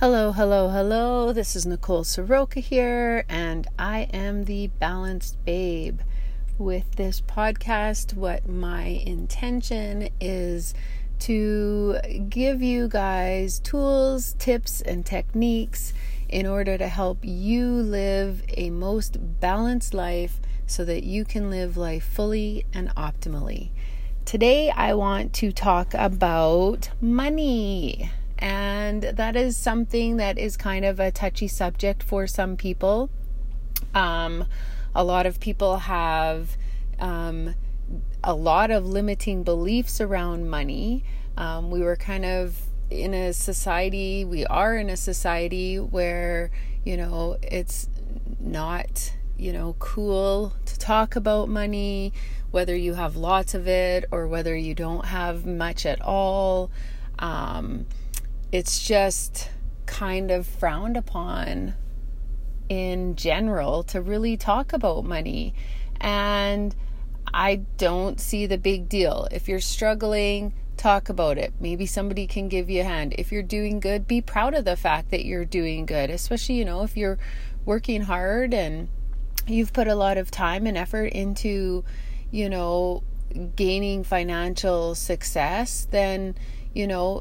Hello, hello, hello. This is Nicole Sroka here, and I am the Balanced Babe. With this podcast, what my intention is to give you guys tools, tips, and techniques in order to help you live a most balanced life so that you can live life fully and optimally. Today, I want to talk about money. And that is something that is kind of a touchy subject for some people. Um, a lot of people have um, a lot of limiting beliefs around money. Um, we were kind of in a society, we are in a society where, you know, it's not, you know, cool to talk about money, whether you have lots of it or whether you don't have much at all. Um, it's just kind of frowned upon in general to really talk about money. And I don't see the big deal. If you're struggling, talk about it. Maybe somebody can give you a hand. If you're doing good, be proud of the fact that you're doing good, especially, you know, if you're working hard and you've put a lot of time and effort into, you know, gaining financial success, then, you know,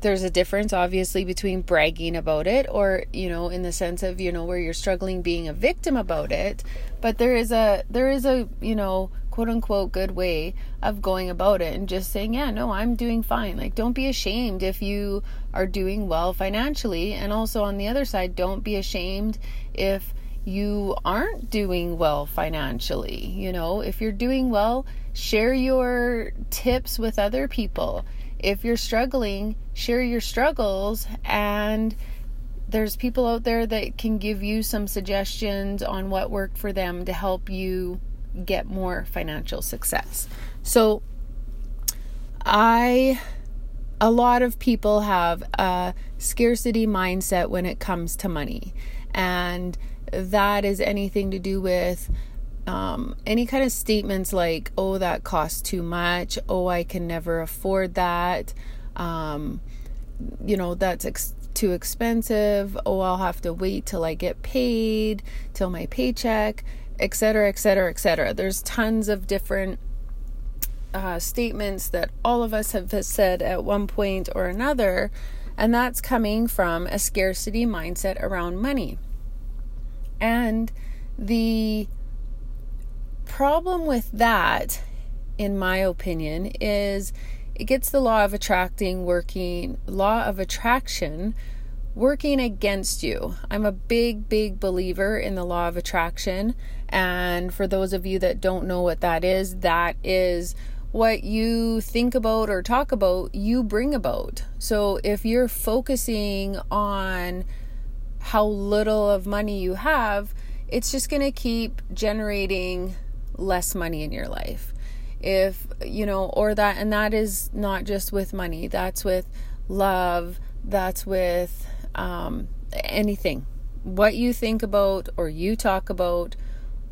there's a difference obviously between bragging about it or you know in the sense of you know where you're struggling being a victim about it. But there is a there is a you know quote unquote good way of going about it and just saying yeah no I'm doing fine. Like don't be ashamed if you are doing well financially. And also on the other side don't be ashamed if you aren't doing well financially. You know if you're doing well share your tips with other people if you're struggling, share your struggles and there's people out there that can give you some suggestions on what worked for them to help you get more financial success. So I a lot of people have a scarcity mindset when it comes to money. And that is anything to do with um, any kind of statements like, oh, that costs too much, oh, I can never afford that, um, you know, that's ex- too expensive, oh, I'll have to wait till I get paid, till my paycheck, etc., etc., etc. There's tons of different uh, statements that all of us have said at one point or another, and that's coming from a scarcity mindset around money. And the problem with that, in my opinion, is it gets the law of attracting working, law of attraction working against you. I'm a big, big believer in the law of attraction. And for those of you that don't know what that is, that is what you think about or talk about, you bring about. So if you're focusing on how little of money you have, it's just going to keep generating less money in your life. If, you know, or that, and that is not just with money, that's with love, that's with um, anything. What you think about or you talk about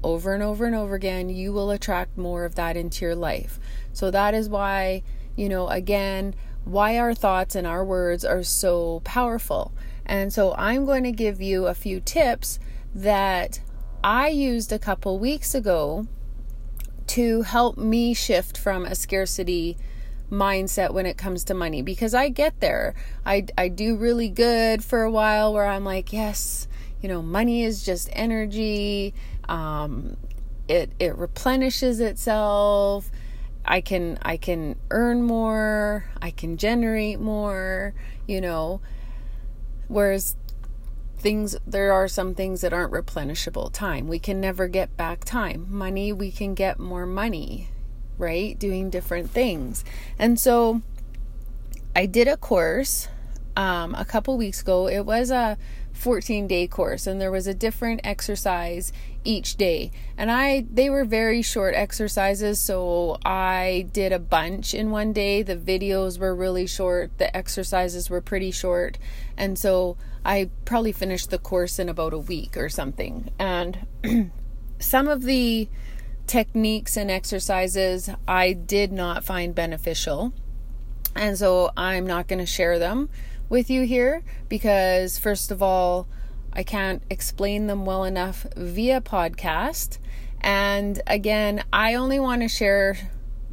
over and over and over again, you will attract more of that into your life. So that is why, you know, again, why our thoughts and our words are so powerful. And so I'm going to give you a few tips that I used a couple weeks ago to help me shift from a scarcity mindset when it comes to money because I get there. I, I do really good for a while where I'm like, yes, you know, money is just energy. Um, it it replenishes itself. I can I can earn more. I can generate more. You know, whereas things there are some things that aren't replenishable. Time. We can never get back time. Money we can get more money right? Doing different things. And so i did a course um, a couple weeks ago. It was a 14 day course and there was a different exercise each day. And i they were very short exercises so i did a bunch in one day. The videos were really short. The exercises were pretty short. And so i probably finished the course in about a week or something and some of the techniques and exercises i did not find beneficial and so i'm not going to share them with you here because, first of all, I can't explain them well enough via podcast. And again, I only want to share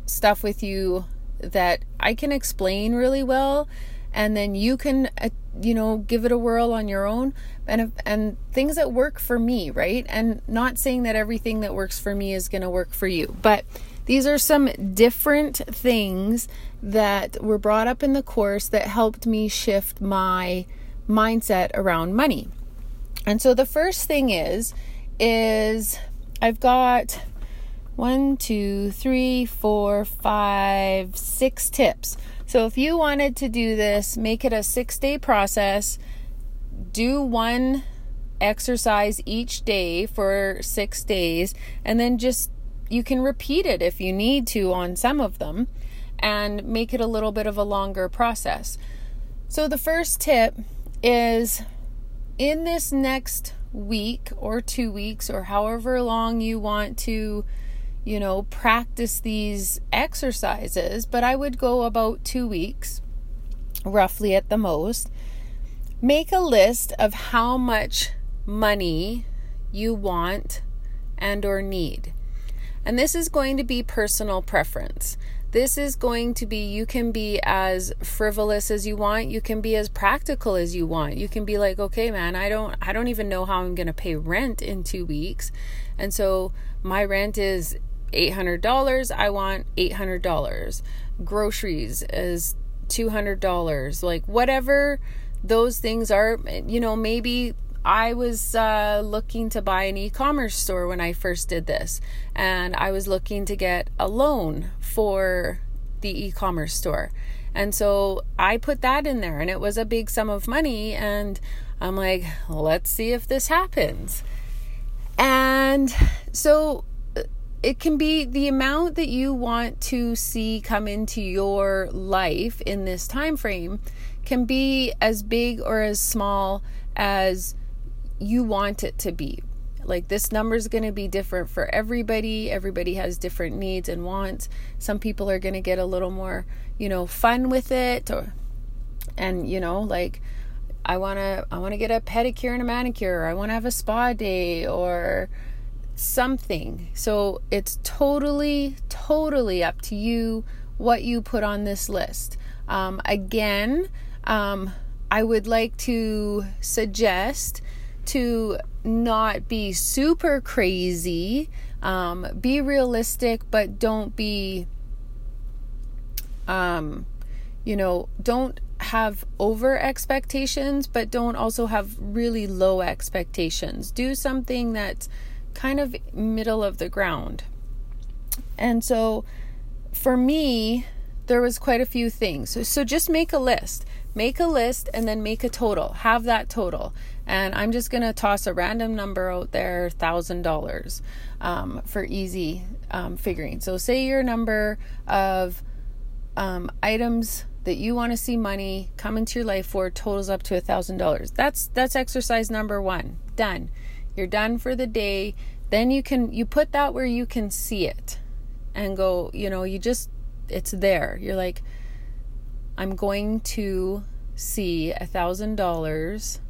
stuff with you that I can explain really well and then you can uh, you know give it a whirl on your own and and things that work for me, right? And not saying that everything that works for me is going to work for you, but these are some different things that were brought up in the course that helped me shift my mindset around money. And so the first thing is is I've got one, two, three, four, five, six tips. So if you wanted to do this, make it a six day process, do one exercise each day for six days, and then just you can repeat it if you need to on some of them and make it a little bit of a longer process. So, the first tip is in this next week or two weeks or however long you want to, you know, practice these exercises, but I would go about two weeks, roughly at the most. Make a list of how much money you want and or need. And this is going to be personal preference. This is going to be, you can be as frivolous as you want. You can be as practical as you want. You can be like, okay, man, I don't, I don't even know how I'm going to pay rent in two weeks. And so my rent is $800. I want $800. Groceries is $200. Like whatever those things are, you know, maybe I was uh, looking to buy an e commerce store when I first did this, and I was looking to get a loan for the e commerce store. And so I put that in there, and it was a big sum of money. And I'm like, let's see if this happens. And so it can be the amount that you want to see come into your life in this time frame can be as big or as small as you want it to be. Like this number is going to be different for everybody. Everybody has different needs and wants. Some people are going to get a little more, you know, fun with it or and you know, like I want to I want to get a pedicure and a manicure. I want to have a spa day or something. So it's totally totally up to you what you put on this list. Um, again, um, I would like to suggest to not be super crazy. Um, be realistic, but don't be, um, you know, don't have over expectations, but don't also have really low expectations. Do something that's kind of middle of the ground. And so for me, there was quite a few things. So, so just make a list. Make a list and then make a total. Have that total. And I'm just going to toss a random number out there $1,000 um, for easy um, figuring. So, say your number of um, items that you want to see money come into your life for totals up to $1,000. That's that's exercise number 1. Done. You're done for the day. Then you can you put that where you can see it and go, you know, you just it's there. You're like I'm going to see a thousand dollars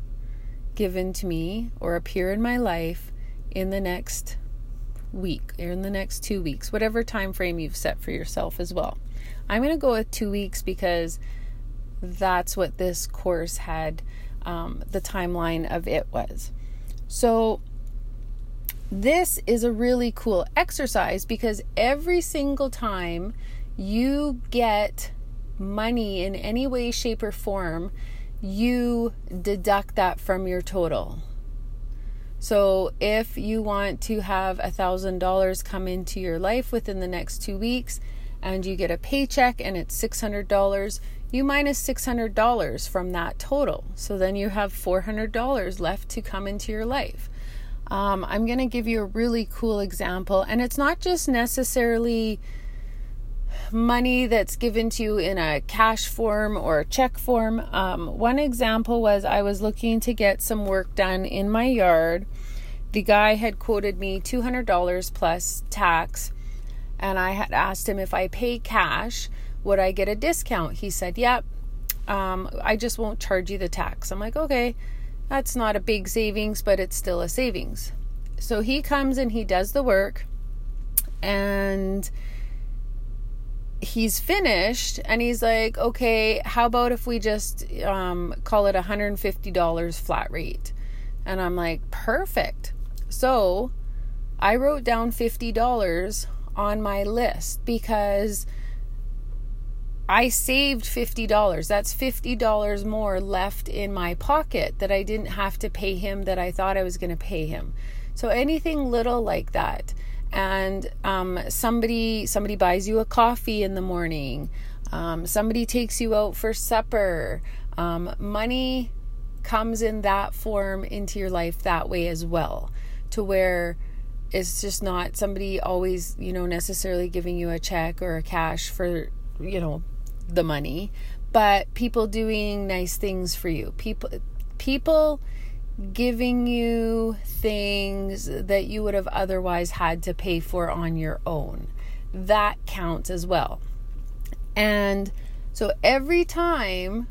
given to me or appear in my life in the next week or in the next two weeks, whatever time frame you've set for yourself as well. I'm going to go with two weeks because that's what this course had um, the timeline of it was. So, this is a really cool exercise because every single time you get money in any way, shape, or form, you deduct that from your total. So if you want to have a thousand dollars come into your life within the next two weeks and you get a paycheck and it's six hundred dollars, you minus six hundred dollars from that total. So then you have four hundred dollars left to come into your life. Um, I'm going to give you a really cool example, and it's not just necessarily money that's given to you in a cash form or check form. Um, one example was I was looking to get some work done in my yard. The guy had quoted me $200 plus tax, and I had asked him if I pay cash, would I get a discount? He said, Yep. um, I just won't charge you the tax. I'm like, okay, that's not a big savings, but it's still a savings. So he comes and he does the work and he's finished and he's like, okay, how about if we just um, call it $150 flat rate? And I'm like, perfect. So I wrote down $50 on my list because I saved $50. That's $50 more left in my pocket that I didn't have to pay him that I thought I was going to pay him. So anything little like that. And um, somebody somebody buys you a coffee in the morning. Um, somebody takes you out for supper. Um, money comes in that form into your life that way as well, to where it's just not somebody always you know necessarily giving you a check or a cash for you know the money, but people doing nice things for you. People people giving you things that you would have otherwise had to pay for on your own. That counts as well. And so every time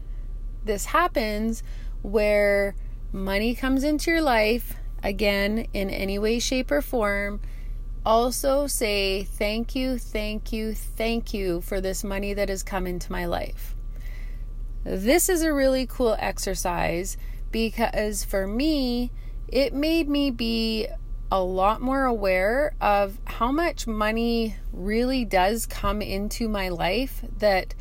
this happens where money comes into your life, again, in any way, shape, or form, also say thank you, thank you, thank you for this money that has come into my life. This is a really cool exercise because for me, it made me be a lot more aware of how much money really does come into my life that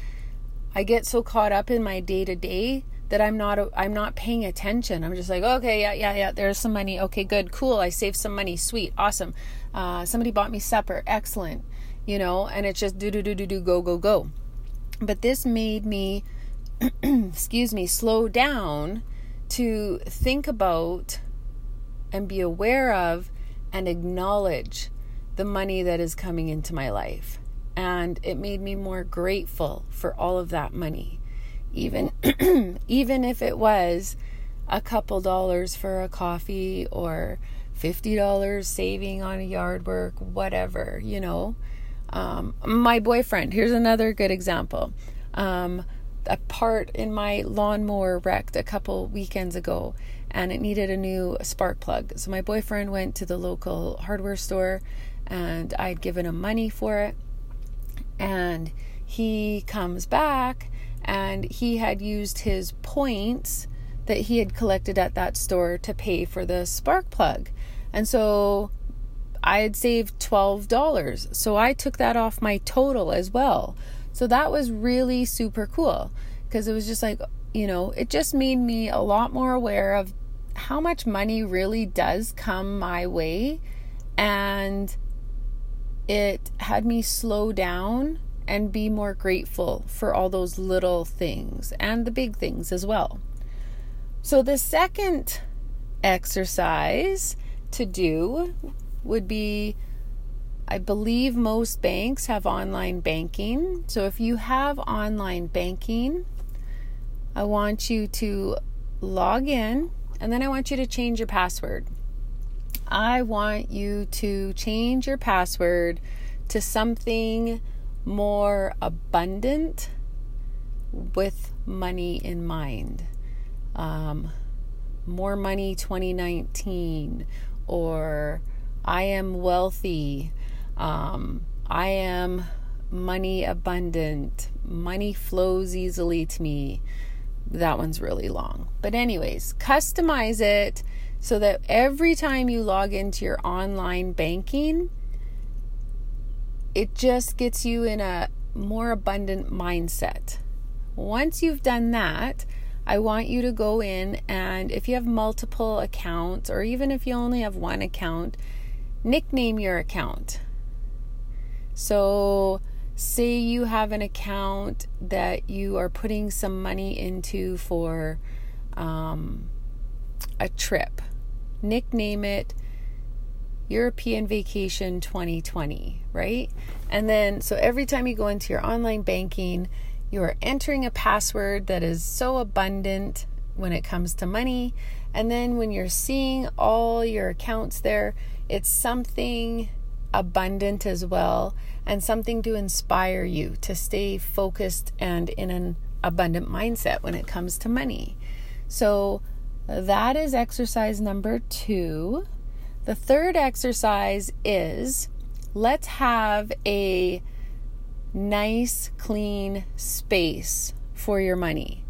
I get so caught up in my day to day that I'm not I'm not paying attention. I'm just like, okay, yeah, yeah, yeah. There's some money. Okay, good, cool. I saved some money. Sweet, awesome. Uh, somebody bought me supper. Excellent. You know, and it's just do do do do do go go go. But this made me, excuse me, slow down to think about and be aware of and acknowledge the money that is coming into my life. And it made me more grateful for all of that money even even if it was a couple dollars for a coffee or $50 saving on yard work whatever you know? Um, my boyfriend here's another good example. Um, a part in my lawnmower wrecked a couple weekends ago and it needed a new spark plug. So my boyfriend went to the local hardware store and i'd given him money for it. And he comes back and he had used his points that he had collected at that store to pay for the spark plug. And so I had saved $12. So I took that off my total as well. So that was really super cool because it was just like, you know, it just made me a lot more aware of how much money really does come my way. And it had me slow down and be more grateful for all those little things and the big things as well. So, the second exercise to do would be I believe most banks have online banking. So, if you have online banking, I want you to log in and then I want you to change your password. I want you to change your password to something more abundant with money in mind. Um, more money 2019 or I am wealthy. Um, I am money abundant. Money flows easily to me. That one's really long. But, anyways, customize it so that every time you log into your online banking, it just gets you in a more abundant mindset. Once you've done that, I want you to go in and if you have multiple accounts, or even if you only have one account, nickname your account. So, say you have an account that you are putting some money into for um, a trip, nickname it European Vacation 2020, right? And then, so every time you go into your online banking, you are entering a password that is so abundant when it comes to money. And then when you're seeing all your accounts there, it's something abundant as well and something to inspire you to stay focused and in an abundant mindset when it comes to money. So that is exercise number two. The third exercise is let's have a nice, clean space for your money.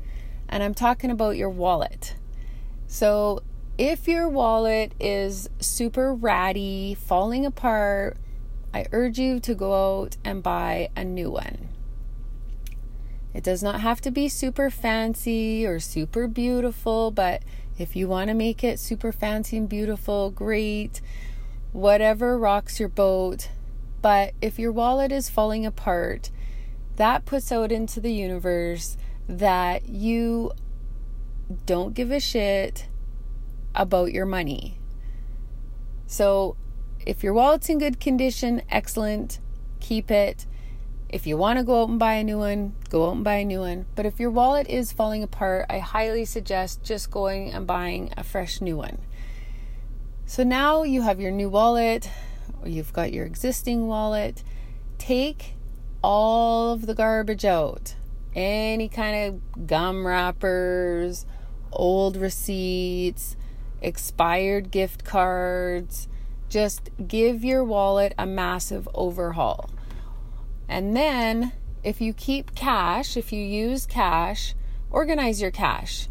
And I'm talking about your wallet. So, if your wallet is super ratty, falling apart, I urge you to go out and buy a new one. It does not have to be super fancy or super beautiful, but if you want to make it super fancy and beautiful, great. Whatever rocks your boat. But if your wallet is falling apart, that puts out into the universe that you don't give a shit about your money. So, if your wallet's in good condition, excellent, keep it. If you want to go out and buy a new one, go out and buy a new one. But if your wallet is falling apart, I highly suggest just going and buying a fresh new one. So now you have your new wallet, or you've got your existing wallet. Take all of the garbage out. Any kind of gum wrappers, old receipts, expired gift cards. Just give your wallet a massive overhaul. And then, if you keep cash, if you use cash, organize your cash.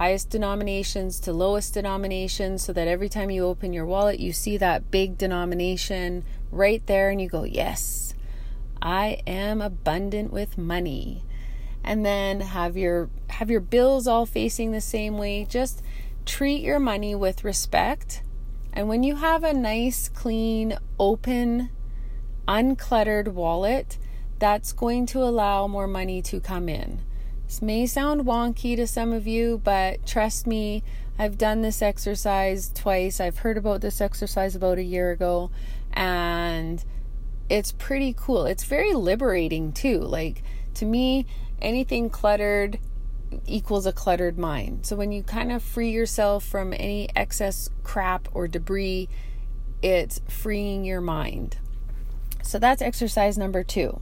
Highest denominations to lowest denominations, so that every time you open your wallet, you see that big denomination right there and you go, Yes, I am abundant with money. And then have your have your bills all facing the same way. Just treat your money with respect. And when you have a nice, clean, open uncluttered wallet, that's going to allow more money to come in. This may sound wonky to some of you, but trust me, I've done this exercise twice. I've heard about this exercise about a year ago, and it's pretty cool. It's very liberating too. Like, to me, anything cluttered equals a cluttered mind. So, when you kind of free yourself from any excess crap or debris, it's freeing your mind. So that's exercise number two.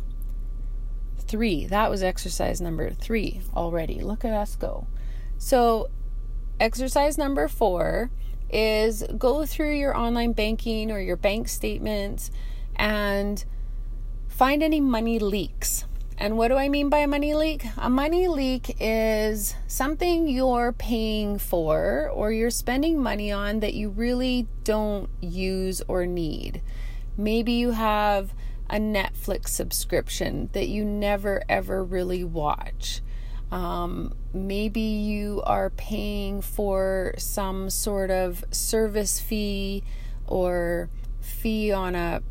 Three. That was exercise number three already. Look at us go. So, exercise number four is go through your online banking or your bank statements and find any money leaks. And what do I mean by a money leak? A money leak is something you're paying for or you're spending money on that you really don't use or need. Maybe you have a Netflix subscription that you never ever really watch. Um, maybe you are paying for some sort of service fee or fee on a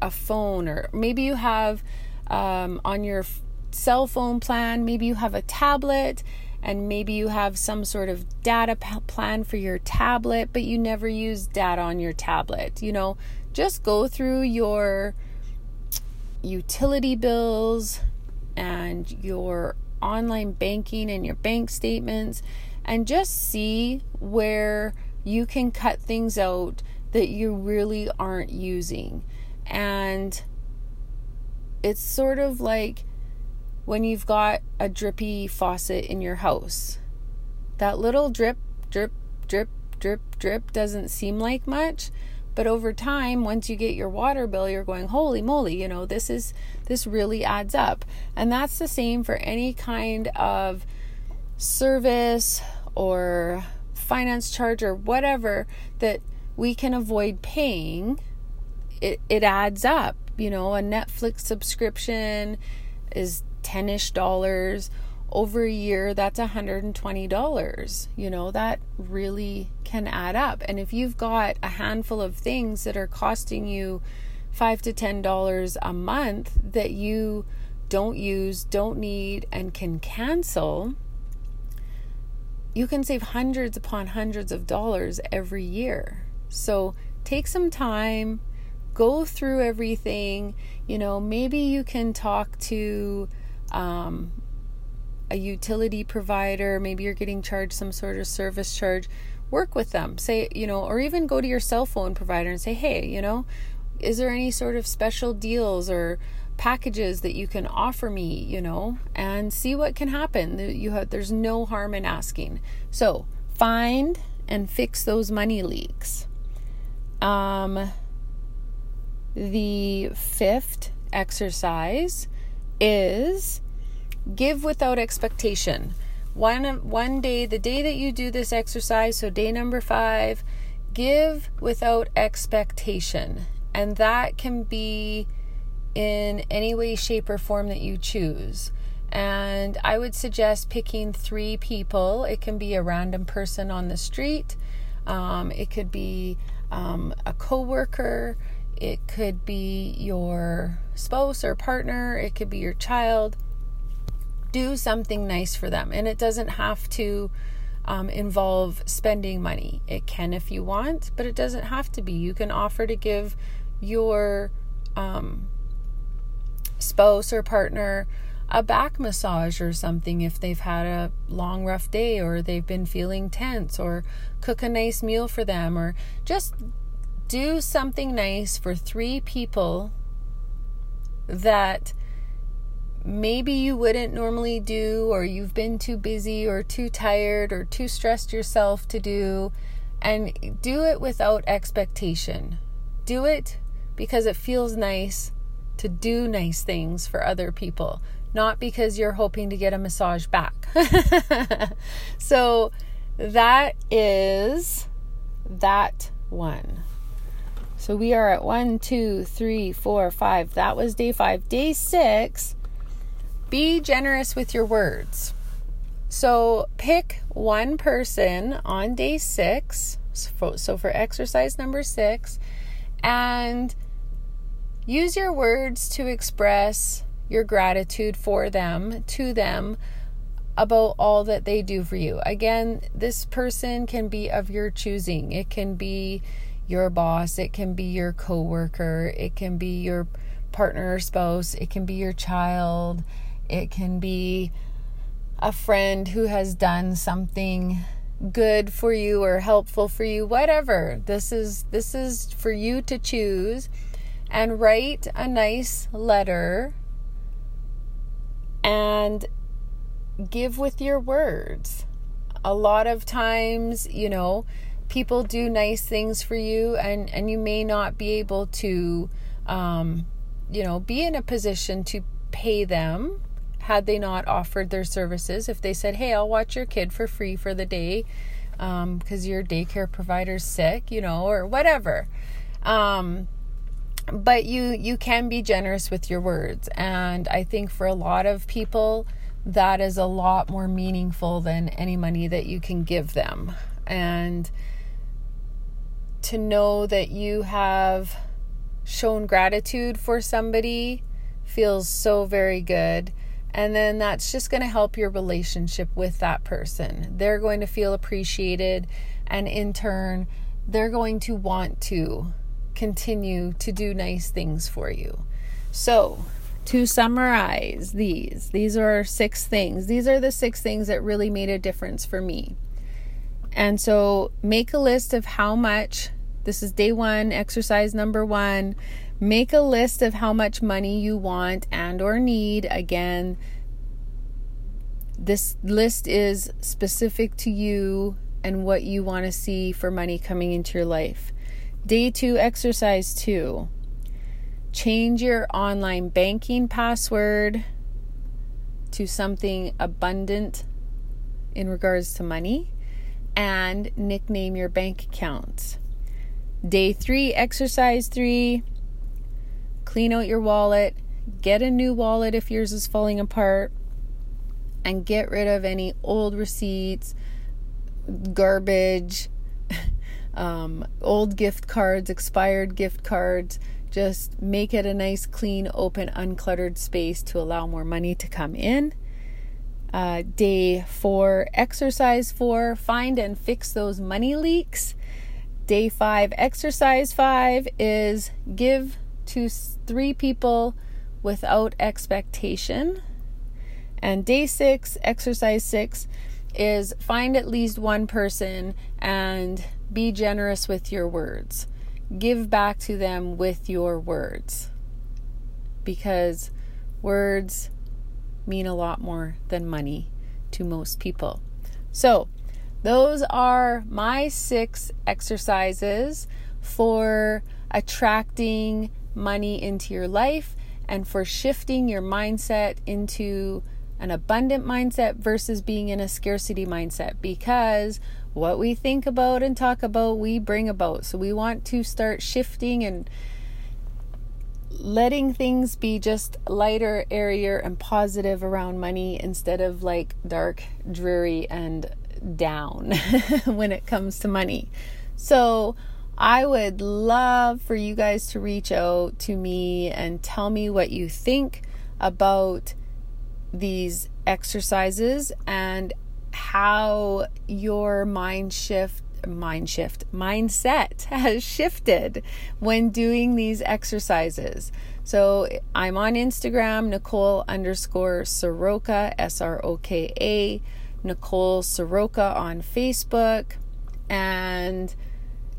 a phone, or maybe you have um, on your cell phone plan. Maybe you have a tablet, and maybe you have some sort of data plan for your tablet, but you never use data on your tablet. You know, just go through your utility bills and your online banking and your bank statements and just see where you can cut things out that you really aren't using. And it's sort of like when you've got a drippy faucet in your house. That little drip, drip, drip, drip, drip doesn't seem like much, but over time once you get your water bill you're going holy moly you know this is this really adds up. And that's the same for any kind of service or finance charge or whatever that we can avoid paying. It, it adds up you know a netflix subscription is 10ish dollars over a year, that's $120. You know, that really can add up. And if you've got a handful of things that are costing you five to ten dollars a month that you don't use, don't need, and can cancel, you can save hundreds upon hundreds of dollars every year. So take some time, go through everything. You know, maybe you can talk to um, a utility provider, maybe you're getting charged some sort of service charge, work with them. Say, you know, or even go to your cell phone provider and say, hey, you know, is there any sort of special deals or packages that you can offer me, you know, and see what can happen. You have, there's no harm in asking. So find and fix those money leaks. Um, the fifth exercise is give without expectation. One one day, the day that you do this exercise, so day number 5, give without expectation. And that can be in any way, shape, or form that you choose. And I would suggest picking three people. It can be a random person on the street, um, it could be um, a coworker, it could be your spouse or partner, it could be your child. Do something nice for them, and it doesn't have to. Um, involve spending money. It can if you want, but it doesn't have to be. You can offer to give your um, spouse or partner a back massage or something if they've had a long, rough day or they've been feeling tense, or cook a nice meal for them, or just do something nice for three people that maybe you wouldn't normally do, or you've been too busy, or too tired, or too stressed yourself to do, and do it without expectation. Do it because it feels nice to do nice things for other people, not because you're hoping to get a massage back. so that is that one. So we are at one, two, three, four, five. That was day five. Day six, be generous with your words. So pick one person on day six. So for exercise number six, and Use your words to express your gratitude for them, to them, about all that they do for you. Again, this person can be of your choosing. It can be your boss, it can be your coworker, it can be your partner or spouse, it can be your child, it can be a friend who has done something good for you or helpful for you, whatever. This is this is for you to choose and write a nice letter and give with your words. A lot of times, you know, people do nice things for you and and you may not be able to um you know, be in a position to pay them had they not offered their services. If they said, "Hey, I'll watch your kid for free for the day because um, your daycare provider's sick," you know, or whatever. Um, but you you can be generous with your words and i think for a lot of people that is a lot more meaningful than any money that you can give them and to know that you have shown gratitude for somebody feels so very good and then that's just going to help your relationship with that person they're going to feel appreciated and in turn they're going to want to continue to do nice things for you. So, to summarize these, these are six things. These are the six things that really made a difference for me. And so, make a list of how much this is day 1, exercise number 1. Make a list of how much money you want and or need. Again, this list is specific to you and what you want to see for money coming into your life. Day two, exercise two. Change your online banking password to something abundant in regards to money and nickname your bank accounts. Day three, exercise three. Clean out your wallet. Get a new wallet if yours is falling apart. And get rid of any old receipts, garbage, um, old gift cards, expired gift cards. Just make it a nice, clean, open, uncluttered space to allow more money to come in. Uh, day four, exercise four, find and fix those money leaks. Day five, exercise five is give to three people without expectation. And day six, exercise six, is find at least one person and be generous with your words. Give back to them with your words. because words mean a lot more than money to most people. So, those are my six exercises for attracting money into your life and for shifting your mindset into an abundant mindset versus being in a scarcity mindset because what we think about and talk about, we bring about. So we want to start shifting and letting things be just lighter, airier, and positive around money instead of like dark, dreary, and down when it comes to money. So, I would love for you guys to reach out to me and tell me what you think about these exercises and how your mind shift mind shift mindset has shifted when doing these exercises. So i'm on instagram nicole underscore sroka s-r-o-k-a nicole sroka on facebook and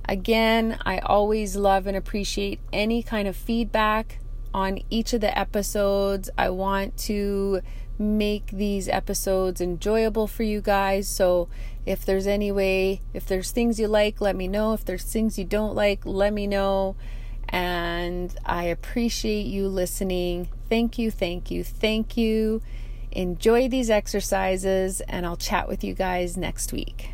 again i always love and appreciate any kind of feedback on each of the episodes i want to make these episodes enjoyable for you guys. So, if there's any way, if there's things you like, let me know. If there's things you don't like, let me know. And I appreciate you listening. Thank you, thank you, thank you. Enjoy these exercises, and I'll chat with you guys next week.